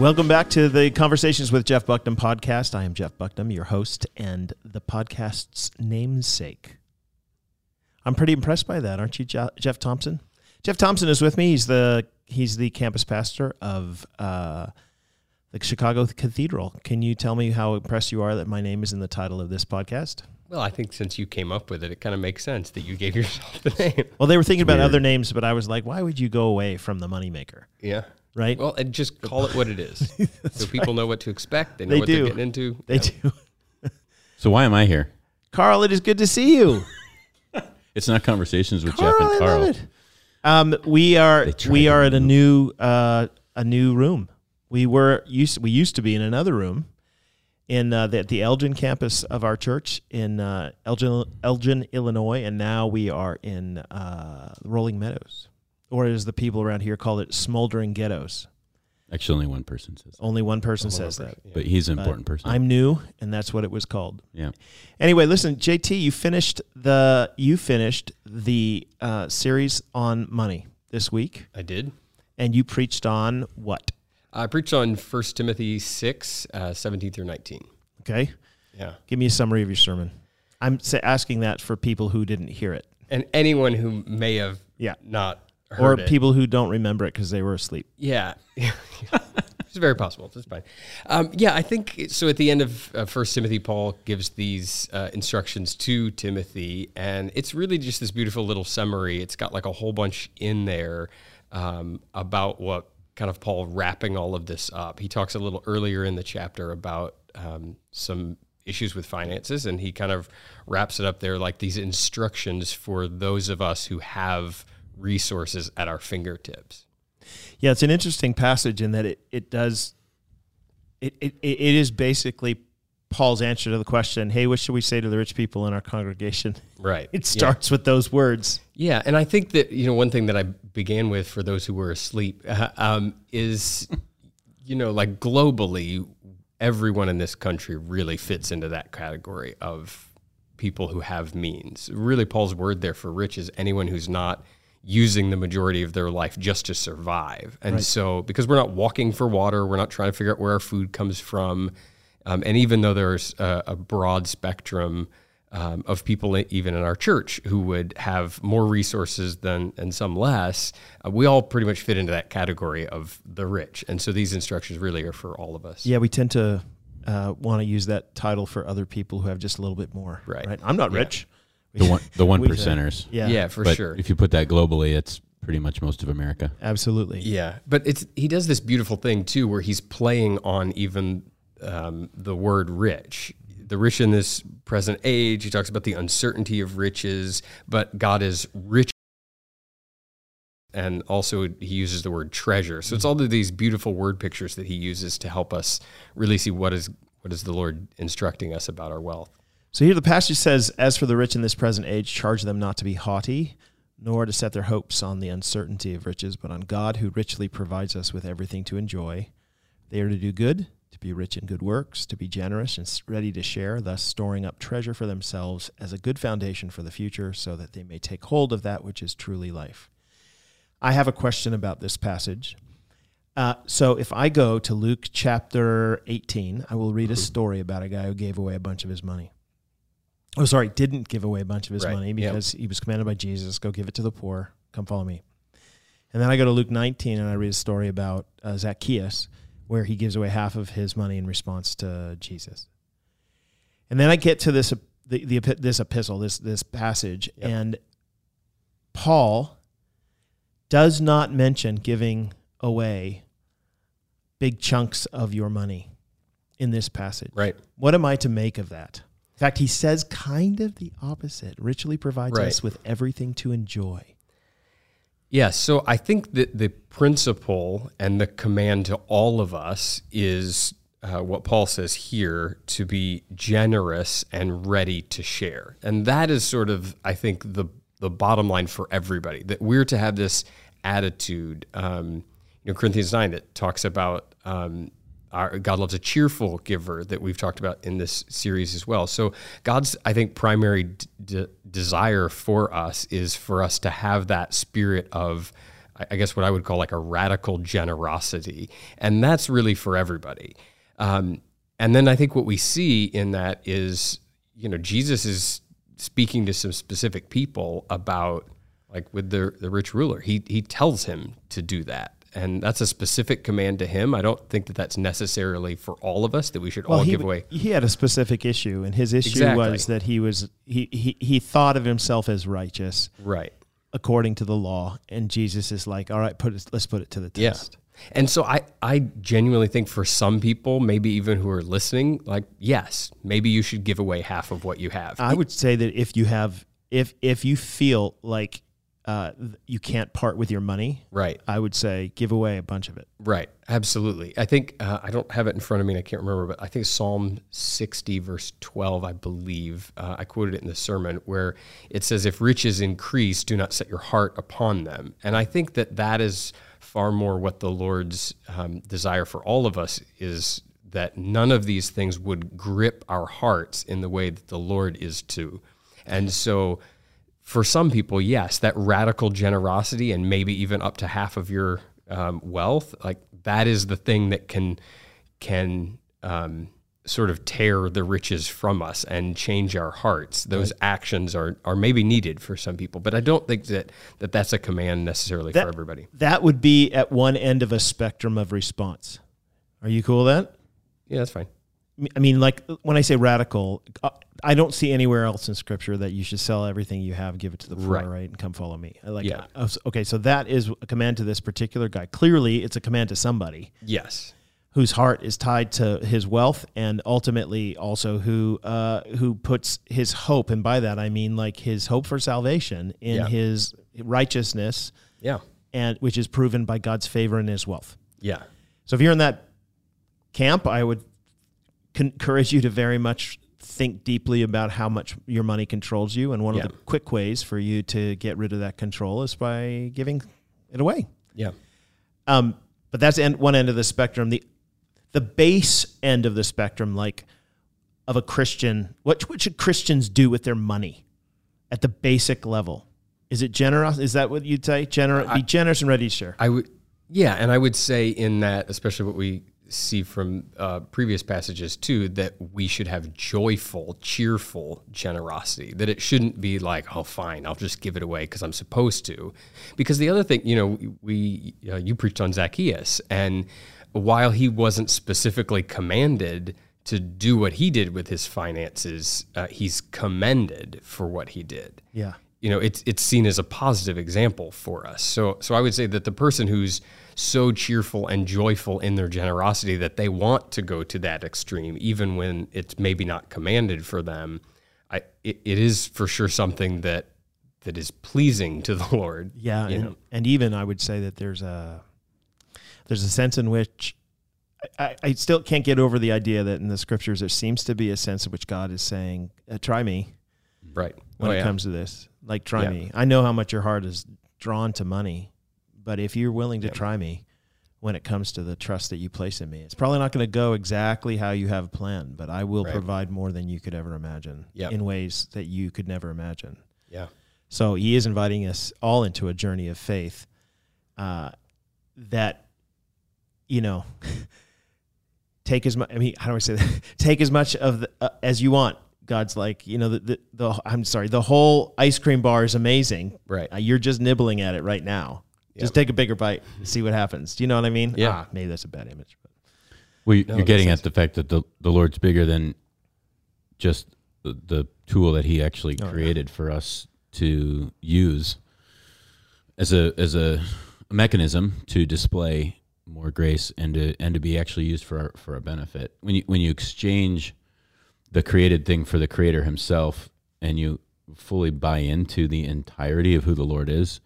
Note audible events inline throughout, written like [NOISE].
Welcome back to the Conversations with Jeff Bucknam podcast. I am Jeff Bucknam, your host and the podcast's namesake. I'm pretty impressed by that, aren't you, Jeff Thompson? Jeff Thompson is with me. He's the he's the campus pastor of uh, the Chicago Cathedral. Can you tell me how impressed you are that my name is in the title of this podcast? Well, I think since you came up with it, it kind of makes sense that you gave yourself the [LAUGHS] name. Well, they were thinking about other names, but I was like, why would you go away from the moneymaker? Yeah. Right? Well, and just call it what it is, [LAUGHS] so people know what to expect. They know They what do. they're getting into. they Yeah. do. [LAUGHS] So why am I here? Carl, it is good to see you. [LAUGHS] It's not conversations with Carl, Jeff and I Carl. love it. Um, we are They we are at a new uh, a new room. We were used we used to be in another room in uh, the, the Elgin campus of our church in uh, Elgin, Elgin, Illinois, and now we are in uh, Rolling Meadows, or as the people around here call it, smoldering ghettos. Actually, only one person says that, Only one person says more that. yeah. but he's an But important person. I'm new, and that's what it was called. yeah. Anyway, listen, JT, you finished the you finished the uh, series on money this week, I did. and you preached on what? I preached on 1 Timothy 6, uh, 17 through 19. Okay, Yeah. give me a summary of your sermon. I'm sa- asking that for people who didn't hear it, And anyone who may have Yeah. not or it. people who don't remember it because they were asleep. Yeah. [LAUGHS] it's very possible. That's fine. Um, yeah, I think so. At the end of uh, First Timothy, Paul gives these uh, instructions to Timothy, and it's really just this beautiful little summary. It's got like a whole bunch in there um, about what kind of Paul wrapping all of this up. He talks a little earlier in the chapter about um, some issues with finances, and he kind of wraps it up there like these instructions for those of us who have resources at our fingertips. Yeah, it's an interesting passage in that it it does it it, it is basically Paul's answer to the question, "Hey, what should we say to the rich people in our congregation?" Right. [LAUGHS] It Yeah. starts with those words. Yeah, and I think that you know one thing that I began with for those who were asleep uh, um, is, you know, like globally, everyone in this country really fits into that category of people who have means. Really, Paul's word there for rich is anyone who's not using the majority of their life just to survive. And so, because we're not walking for water, we're not trying to figure out where our food comes from, um, and even though there's a, a broad spectrum um, of people, even in our church, who would have more resources than and some less, uh, we all pretty much fit into that category of the rich. And so these instructions really are for all of us. Yeah, we tend to uh, want to use that title for other people who have just a little bit more. Right. I'm not Yeah. rich. The one, the one [LAUGHS] We- percenters. Yeah. Yeah, for but sure. if you put that globally, it's pretty much most of America. Absolutely. Yeah, but it's he does this beautiful thing too, where he's playing on even um, the word rich. The rich in this present age. He talks about the uncertainty of riches, but God is rich. And also, he uses the word treasure. So it's all of these beautiful word pictures that he uses to help us really see what is what is the Lord instructing us about our wealth. So here the passage says, As for the rich in this present age, charge them not to be haughty, nor to set their hopes on the uncertainty of riches, but on God who richly provides us with everything to enjoy. They are to do good, to be rich in good works, to be generous and ready to share, thus storing up treasure for themselves as a good foundation for the future, so that they may take hold of that which is truly life. I have a question about this passage. Uh, so if I go to Luke chapter 18, I will read a story about a guy who gave away a bunch of his money. Oh, sorry, didn't give away a bunch of his Right, money yep. because he was commanded by Jesus, go give it to the poor, come follow me. And then I go to Luke 19 and I read a story about uh, Zacchaeus where he gives away half of his money in response to Jesus. And then I get to this the, the this epistle, this this passage, Yep. and Paul does not mention giving away big chunks of your money in this passage. Right. What am I to make of that? In fact, he says kind of the opposite. Richly provides Right. us with everything to enjoy. Yeah, so I think that the principle and the command to all of us is uh, what Paul says here to be generous and ready to share. And that is sort of, I think, the, the bottom line for everybody that we're to have this attitude. Um, you know, Corinthians 9 that talks about um, our, God loves a cheerful giver that we've talked about in this series as well. So God's, I think, primary desire for us is for us to have that spirit of I I guess what I would call like a radical generosity, and that's really for everybody. Um, and then I think what we see in that is, you know, Jesus is speaking to some specific people about, like with the the rich ruler, he he tells him to do that. And that's a specific command to him. I don't think that that's necessarily for all of us that we should all he, give away. He had a specific issue, and his issue Exactly. was that he was he, he he thought of himself as righteous Right. according to the law, and Jesus is like, "All right, put it, let's put it to the Yeah. test." And so I, I genuinely think for some people, maybe even who are listening, like, yes, maybe you should give away half of what you have. I would say that if you have if if you feel like uh, you can't part with your money, right. I would say give away a bunch of it. Right, absolutely. I think uh, I don't have it in front of me, and I can't remember, but I think Psalm sixty, verse twelve, I believe uh, I quoted it in the sermon, where it says, "If riches increase, do not set your heart upon them." And I think that that is far more what the Lord's um, desire for all of us is that none of these things would grip our hearts in the way that the Lord is to, and so for some people, yes, that radical generosity and maybe even up to half of your um, wealth, like that is the thing that can can um, sort of tear the riches from us and change our hearts. Those actions are are maybe needed for some people, but I don't think that, that that's a command necessarily That- for everybody. That would be at one end of a spectrum of response. Are you cool with that? Yeah, that's fine. I mean, like when I say radical, uh, I don't see anywhere else in Scripture that you should sell everything you have, give it to the poor, Right. right, and come follow me. I like, Yeah. uh, okay, so that is a command to this particular guy. Clearly, it's a command to somebody Yes. whose heart is tied to his wealth, and ultimately also who uh, who puts his hope, and by that I mean like his hope for salvation in Yeah. his righteousness, Yeah. and which is proven by God's favor and His wealth. Yeah. So if you're in that camp, I would encourage you to very much think deeply about how much your money controls you. And one Yeah. of the quick ways for you to get rid of that control is by giving it away. Yeah. Um, but that's end, one end of the spectrum. The the base end of the spectrum, like of a Christian, what, what should Christians do with their money at the basic level? Is it generous? Is that what you'd say? Gener- be generous and ready to share. I would, yeah, and I would say in that, especially what we see from uh, previous passages too, that we should have joyful, cheerful generosity. That it shouldn't be like, oh, fine, I'll just give it away because I'm supposed to. Because the other thing, you know, we uh, you preached on Zacchaeus, and while he wasn't specifically commanded to do what he did with his finances, uh, he's commended for what he did Yeah. you know it's it's seen as a positive example for us so so i would say that the person who's so cheerful and joyful in their generosity that they want to go to that extreme even when it's maybe not commanded for them i it, it is for sure something that that is pleasing to the [LAUGHS] lord Yeah, and, and even I would say that there's a there's a sense in which I, I still can't get over the idea that in the scriptures there seems to be a sense in which God is saying, uh, "Try me right when Oh, it yeah. comes to this. Like, try Yeah. me. I know how much your heart is drawn to money, but if you're willing to Yeah. try me." When it comes to the trust that you place in me, it's probably not going to go exactly how you have planned, but I will Right. provide more than you could ever imagine Yeah. in ways that you could never imagine. yeah So he is inviting us all into a journey of faith uh, that, you know, [LAUGHS] take as much, I mean, how do I say that? [LAUGHS] take as much of the, uh, as you want. God's like, you know, the, the, the, I'm sorry, the whole ice cream bar is amazing. right Uh, you're just nibbling at it right now. Just take a bigger bite and see what happens. Do you know what I mean? Yeah. Ah, maybe that's a bad image. But Well, you- No, you're getting makes at the fact that the, the Lord's bigger than just the, the tool that He actually Oh, yeah. created for us to use as a as a mechanism to display more grace and to and to be actually used for our, for a benefit. When you when you exchange the created thing for the Creator Himself, and you fully buy into the entirety of who the Lord is,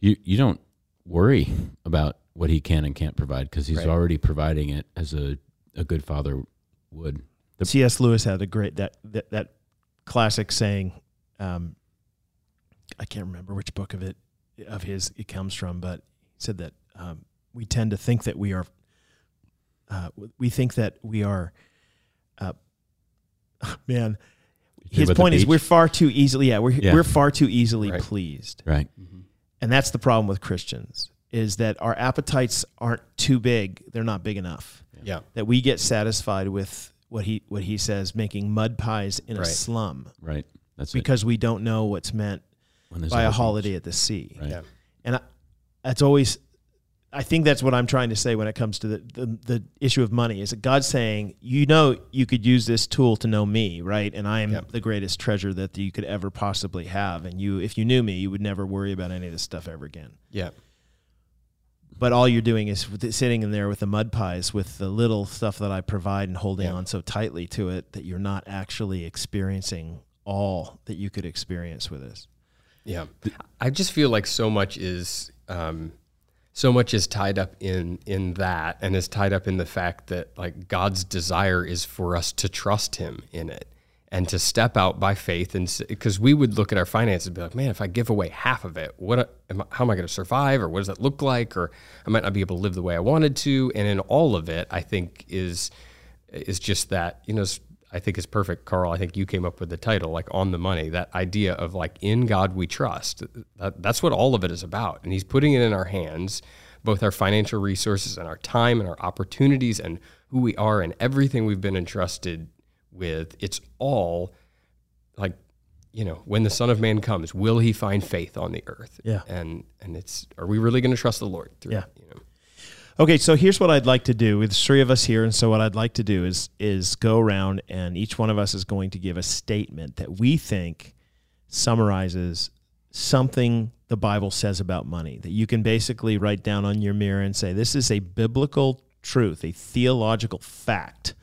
you you don't worry about what He can and can't provide because He's Right. already providing it as a a good father would. The- C.S. Lewis had a great that that, that classic saying. Um, I can't remember which book of it of his it comes from, but he said that um, we tend to think that we are. Uh, we think that we are. Uh, [LAUGHS] man, his point is we're far too easily. Yeah, we're Yeah. we're far too easily Right. pleased, right. And that's the problem with Christians. is that our appetites aren't too big; they're not big enough. Yeah. That we get satisfied with what he what he says, making mud pies in a slum Right. That's because we don't know what's meant it. When there's by a other things. holiday at the sea. Right. Yeah. And I, that's always, I think that's what I'm trying to say when it comes to the, the, the issue of money is that God's saying, you know, you could use this tool to know me, right? And I am Yep. the greatest treasure that you could ever possibly have. And you, if you knew me, you would never worry about any of this stuff ever again. Yeah. But all you're doing is sitting in there with the mud pies, with the little stuff that I provide and holding Yeah. on so tightly to it that you're not actually experiencing all that you could experience with this. Yeah, I just feel like so much is um, so much is tied up in in that, and is tied up in the fact that like God's desire is for us to trust Him in it and to step out by faith, and because we would look at our finances and be like, man, if I give away half of it, what am I, how am I going to survive, or what does that look like, or I might not be able to live the way I wanted to, and in all of it, I think is is just that you know I think is perfect, Carl. I think you came up with the title, like on the money. That idea of like in God we trust. That, that's what all of it is about, and He's putting it in our hands, both our financial resources and our time and our opportunities and who we are and everything we've been entrusted with. It's all like you know when the Son of Man comes, will He find faith on the earth? Yeah. and and it's are we really going to trust the Lord? Through, Yeah. Okay, so here's what I'd like to do. There's three of us here, and so what I'd like to do is is go around, and each one of us is going to give a statement that we think summarizes something the Bible says about money. That you can basically write down on your mirror and say, "This is a biblical truth, a theological fact."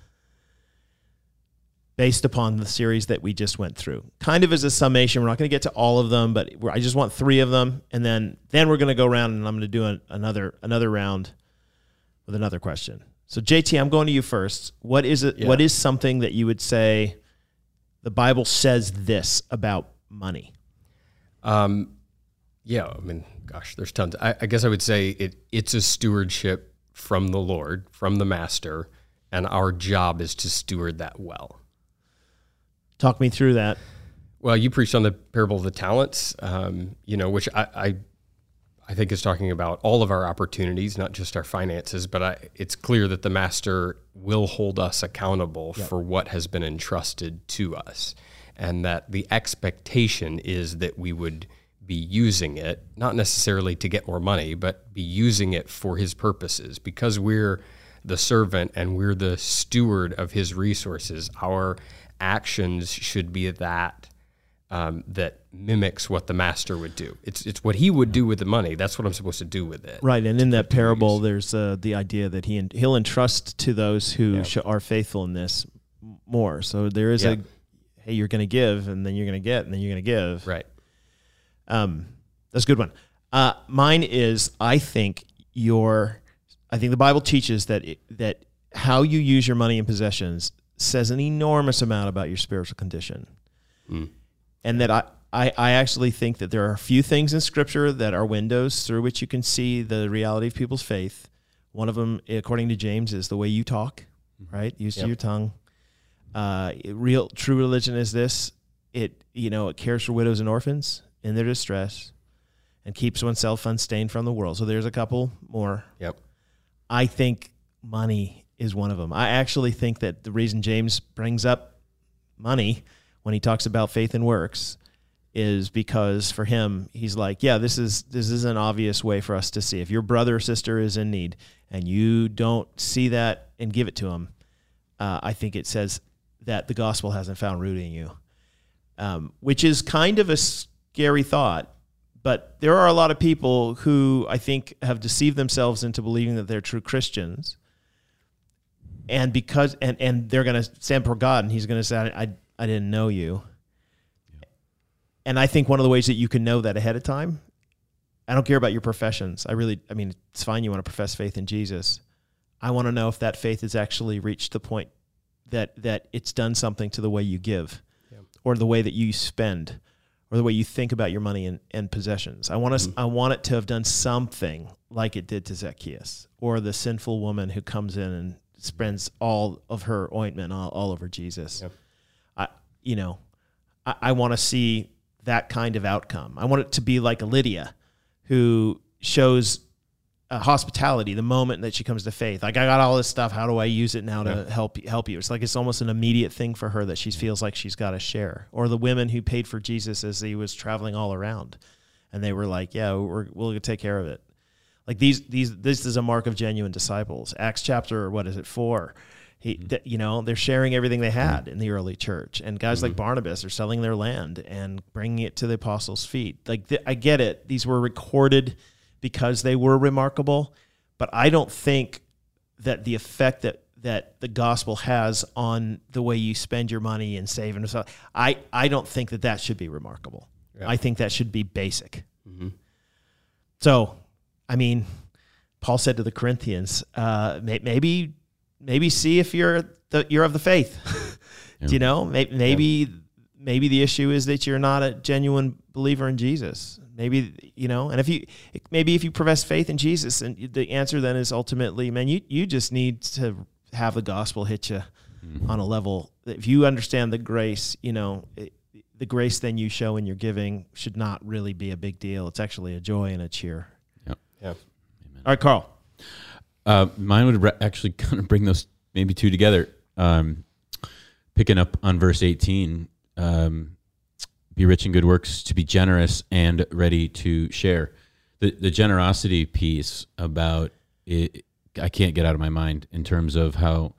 Based upon the series that we just went through, kind of as a summation, we're not going to get to all of them, but I just want three of them, and then then we're going to go around, and I'm going to do an, another another round with another question. So JT, I'm going to you first. What is it? Yeah. What is something that you would say the Bible says this about money? Um, yeah, I mean, gosh, there's tons. I, I guess I would say it. It's a stewardship from the Lord, from the Master, and our job is to steward that well. Talk me through that. Well, you preached on the parable of the talents, um, you know, which I, I, I think is talking about all of our opportunities, not just our finances. But I, it's clear that the master will hold us accountable for what has been entrusted to us, and that the expectation is that we would be using it, not necessarily to get more money, but be using it for His purposes, because we're the servant and we're the steward of His resources. Our actions should be that um, that mimics what the master would do. It's it's what he would do with the money. That's what I'm supposed to do with it. Right, and in that parable, there's uh, the idea that he he'll entrust to those who sh- are faithful in this more. So there is Yeah. a hey, you're going to give, and then you're going to get, and then you're going to give. Right. Um, that's a good one. Uh, mine is I think your, I think the Bible teaches that it, that how you use your money and possessions says an enormous amount about your spiritual condition, and that I. I, I actually think that there are a few things in Scripture that are windows through which you can see the reality of people's faith. One of them, according to James, is the way you talk, right? Use Yep. your tongue. Uh, real true religion is this: it you know it cares for widows and orphans in their distress, and keeps oneself unstained from the world. So there's a couple more. Yep. I think money is one of them. I actually think that the reason James brings up money when he talks about faith and works is because for him he's like, yeah, this is this is an obvious way for us to see if your brother or sister is in need and you don't see that and give it to him. Uh, I think it says that the gospel hasn't found root in you, um, which is kind of a scary thought. But there are a lot of people who I think have deceived themselves into believing that they're true Christians, and because and and they're going to stand before God, and He's going to say, "I I didn't know you." And I think one of the ways that you can know that ahead of time, I don't care about your professions. I really, I mean, it's fine you want to profess faith in Jesus. I want to know if that faith has actually reached the point that that it's done something to the way you give, Yeah. or the way that you spend, or the way you think about your money and, and possessions. I want us, mm-hmm. I want it to have done something like it did to Zacchaeus, or the sinful woman who comes in and spends all of her ointment all, all over Jesus. You know, I, I want to see that kind of outcome. I want it to be like a Lydia, who shows uh, hospitality the moment that she comes to faith. Like I got all this stuff. How do I use it now to Yeah. help help you? It's like it's almost an immediate thing for her that she feels like she's got to share. Or the women who paid for Jesus as he was traveling all around, and they were like, "Yeah, we're we'll take care of it." Like these these this is a mark of genuine disciples. Acts chapter what is it four? He, th- you know, they're sharing everything they had in the early church, and guys like Barnabas are selling their land and bringing it to the apostles' feet. Like th- I get it; these were recorded because they were remarkable, but I don't think that the effect that that the gospel has on the way you spend your money and save and stuff, I I don't think that that should be remarkable. Yeah. I think that should be basic. Mm-hmm. So, I mean, Paul said to the Corinthians, uh, may, maybe, maybe see if you're the, you're of the faith. [LAUGHS] Yeah. Do you know? Maybe, maybe, maybe the issue is that you're not a genuine believer in Jesus. Maybe you know, and if you maybe if you profess faith in Jesus, and the answer then is ultimately, man, you you just need to have the gospel hit you mm-hmm. on a level. that If you understand the grace, you know. It, the grace then you show in your giving should not really be a big deal. It's actually a joy and a cheer. Yeah. All right, Carl. Uh, mine would re- actually [LAUGHS] kind of bring those maybe two together. Um, picking up on verse 18, um, be rich in good works, to be generous and ready to share. The, the generosity piece about it, I can't get out of my mind in terms of how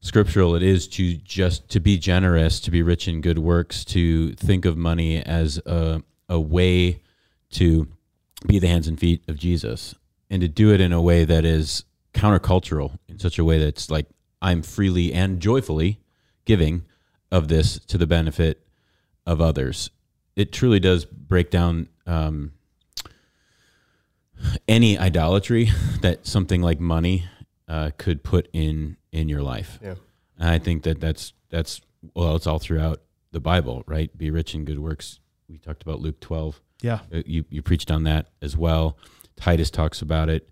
scriptural it is to just to be generous, to be rich in good works, to think of money as a, a way to be the hands and feet of Jesus and to do it in a way that is countercultural in such a way that's like I'm freely and joyfully giving of this to the benefit of others. It truly does break down um, any idolatry that something like money uh, could put in in your life. Yeah. And I think that that's that's well, it's all throughout the Bible, right? Be rich in good works. We talked about Luke twelve. Yeah. Uh, You you preached on that as well. Titus talks about it.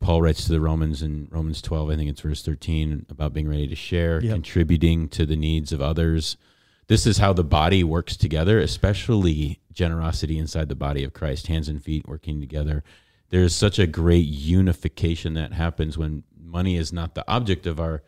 Paul writes to the Romans in Romans 12, I think it's verse 13, about being ready to share, Yep. contributing to the needs of others. This is how the body works together, especially generosity inside the body of Christ, hands and feet working together. There's such a great unification that happens when money is not the object of our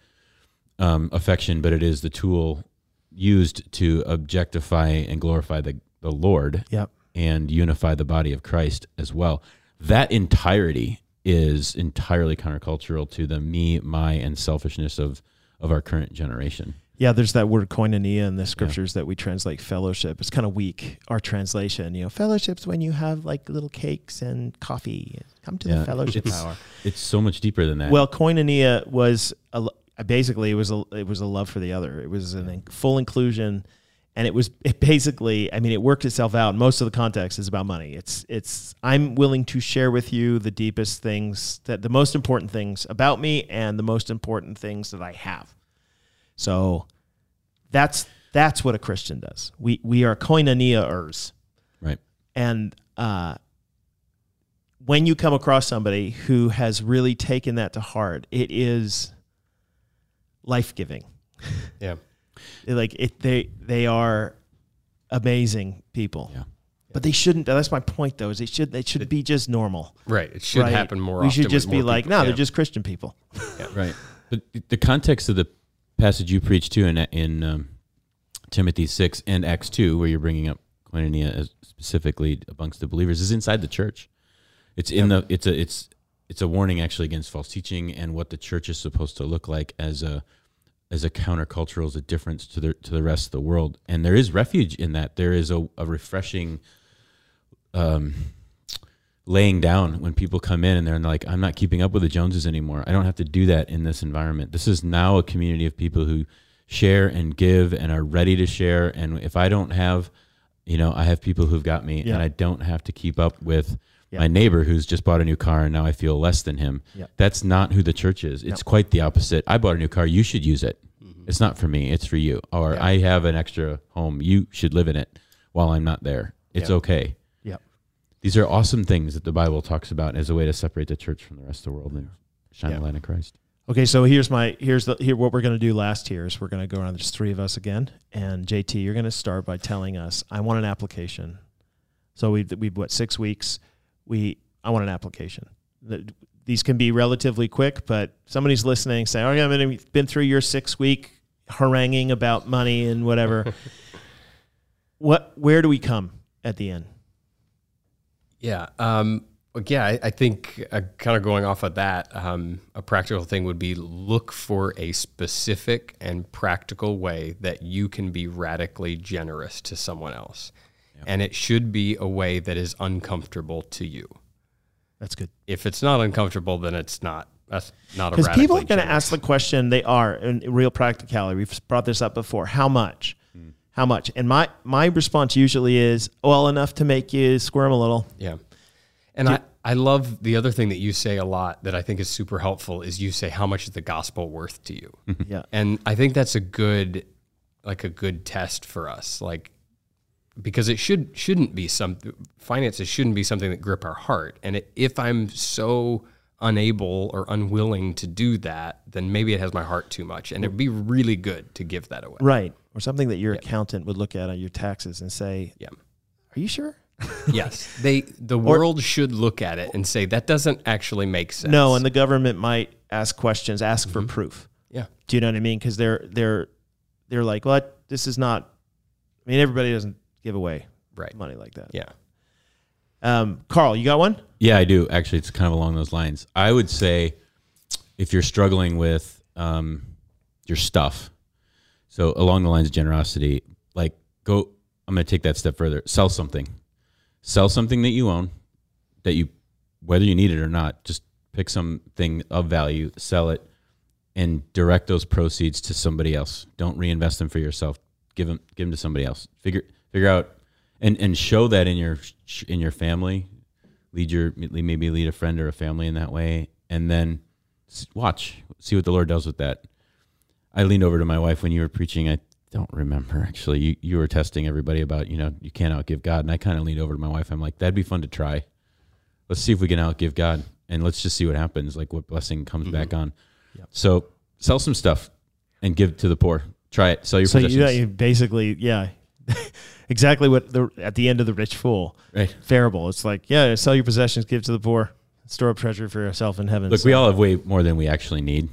um, affection, but it is the tool used to objectify and glorify the, the Lord Yep. and unify the body of Christ as well. That entirety is entirely countercultural to the me, my, and selfishness of of our current generation. Yeah, there's that word koinonia in the scriptures that we translate fellowship. It's kind of weak, our translation. You know, fellowship's when you have like little cakes and coffee. Come to Yeah, the fellowship it's- hour. It's so much deeper than that. Well, koinonia was a, basically it was a it was a love for the other. It was a full inclusion, and it was it basically. I mean, it worked itself out. Most of the context is about money. It's it's I'm willing to share with you the deepest things that the most important things about me and the most important things that I have. So that's that's what a Christian does. We we are koinoniaers. right. And uh, when you come across somebody who has really taken that to heart, it is life giving. Yeah. Like it, they they are amazing people. Yeah. But they shouldn't. That's my point, though. Is they should they should be just normal. Right. It should right? happen more We often. should with just be like, people. no, Yeah. they're just Christian people. [LAUGHS] Right. But the context of the passage you preached to in in um, Timothy six and Acts two, where you're bringing up koinonia as specifically amongst the believers, is inside the church. It's in the it's a it's it's a warning actually against false teaching and what the church is supposed to look like as a as a countercultural, as a difference to the to the rest of the world. And there is refuge in that. There is a, a refreshing um, laying down when people come in and they're like, I'm not keeping up with the Joneses anymore. I don't have to do that in this environment. This is now a community of people who share and give and are ready to share. And if I don't have, you know, I have people who've got me Yeah. and I don't have to keep up with Yeah. my neighbor who's just bought a new car and now I feel less than him. Yeah. That's not who the church is. It's quite the opposite. I bought a new car. You should use it. Mm-hmm. It's not for me. It's for you. Or Yeah. I have an extra home. You should live in it while I'm not there. It's Yeah. okay. Yep. These are awesome things that the Bible talks about as a way to separate the church from the rest of the world and shine Yeah. the light of Christ. Okay, so here's my here's the here what we're gonna do last here is we're gonna go around. There's three of us again, and JT, you're gonna start by telling us I want an application. So we've we've what six weeks. We I want an application. Th- These can be relatively quick, but somebody's listening saying, "Oh, yeah, I've been through your six week haranguing about money and whatever." [LAUGHS] what? Where do we come at the end? Yeah. Um, yeah, I, I think uh, kind of going off of that, um, a practical thing would be look for a specific and practical way that you can be radically generous to someone else. And it should be a way that is uncomfortable to you. That's good. If it's not uncomfortable, then it's not. That's not a Because radically people are going to ask the question, they are in real practicality. We've brought this up before. How much? Mm. How much? And my my response usually is, well, enough to make you squirm a little. Yeah. And I, I love the other thing that you say a lot that I think is super helpful is you say, how much is the gospel worth to you? [LAUGHS] Yeah. And I think that's a good, like a good test for us. Like, because it should, shouldn't be some, finances shouldn't be something that grip our heart. And it, if I'm so unable or unwilling to do that, then maybe it has my heart too much. And it'd be really good to give that away. Right. Or something that your accountant would look at on your taxes and say, Yeah. Are you sure? [LAUGHS] yes. They, the world should look at it and say, that doesn't actually make sense. No, and the government might ask questions, ask for mm-hmm. proof. yeah. Do you know what I mean? Because they're they're they're like, what? This is not. I mean, everybody doesn't give away Right. money like that. Yeah. Um, Carl, you got one? Yeah, I do. Actually, it's kind of along those lines. I would say if you're struggling with um, your stuff, so along the lines of generosity, like go, I'm going to take that step further. Sell something. Sell something that you own, that you, whether you need it or not, just pick something of value, sell it, and direct those proceeds to somebody else. Don't reinvest them for yourself. Give them, give them to somebody else. Figure, figure out, and and show that in your in your family lead your maybe lead a friend or a family in that way and then watch see what the lord does with that. I leaned over to my wife when you were preaching. I don't remember actually. You, you were testing everybody about you know you can't outgive god and i kind of leaned over to my wife. I'm like that'd be fun to try. Let's see if we can outgive god and let's just see what happens like what blessing comes mm-hmm. back on. So sell some stuff and give to the poor. Try it. Sell your So you, possessions. you basically, yeah, [LAUGHS] exactly what the at the end of the rich fool right parable. It's like, yeah, sell your possessions, give to the poor, store up treasure for yourself in heaven. Look, So- we all have way more than we actually need.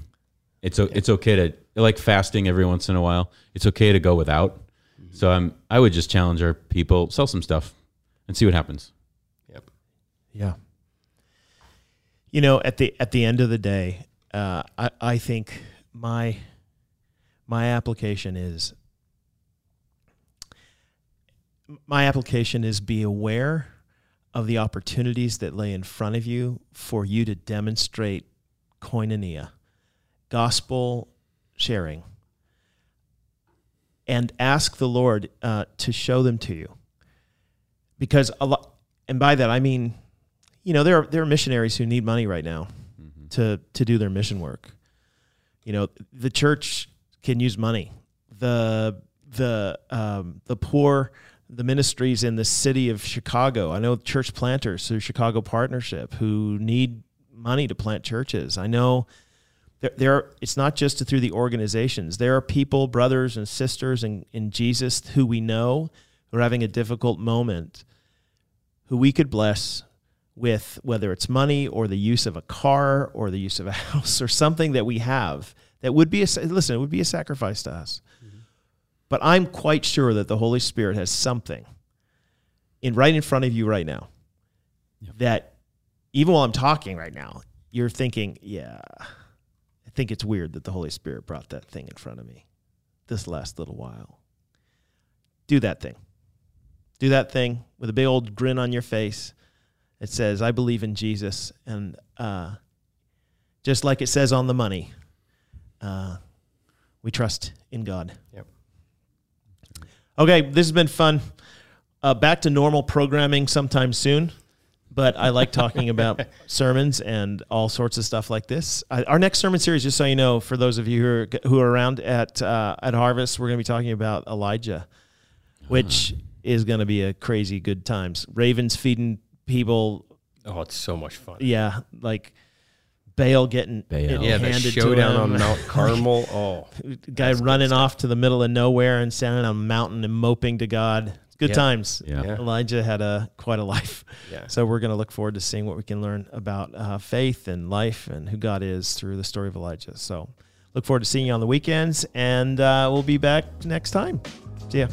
It's it's okay to like fasting every once in a while. It's okay to go without. So I'm I would just challenge our people sell some stuff and see what happens. Yep. Yeah. You know, at the at the end of the day, uh, I I think my my application is my application is be aware of the opportunities that lay in front of you for you to demonstrate koinonia, gospel sharing, and ask the Lord uh, to show them to you. Because a lot, and by that I mean, you know, there are there are missionaries who need money right now to to do their mission work. You know, the church can use money. The the um, the poor, the ministries in the city of Chicago. I know church planters through Chicago Partnership who need money to plant churches. I know there, there are, it's not just through the organizations. There are people, brothers and sisters in, in Jesus who we know who are having a difficult moment, who we could bless with whether it's money or the use of a car or the use of a [LAUGHS] house or something that we have that would be a listen, it would be a sacrifice to us. But I'm quite sure that the Holy Spirit has something in right in front of you right now that even while I'm talking right now, you're thinking, yeah, I think it's weird that the Holy Spirit brought that thing in front of me this last little while. Do that thing. Do that thing with a big old grin on your face. It says, I believe in Jesus. And uh, just like it says on the money, uh, we trust in God. Yep. Okay, this has been fun. Uh, back to normal programming sometime soon. But I like talking about [LAUGHS] sermons and all sorts of stuff like this. Uh, our next sermon series, just so you know, for those of you who are, who are around at uh, at Harvest, we're going to be talking about Elijah, which is going to be a crazy good times. Ravens feeding people, Oh, it's so much fun. yeah, like Baal getting Baal. it Yeah, the showdown to on. Mount [LAUGHS] Carmel. Oh, guy running off to the middle of nowhere and standing on a mountain and moping to God. Good Yeah. times. Yeah. Yeah. Elijah had a quite a life. Yeah. So we're going to look forward to seeing what we can learn about uh, faith and life and who God is through the story of Elijah. So look forward to seeing you on the weekends, and uh, we'll be back next time. See ya.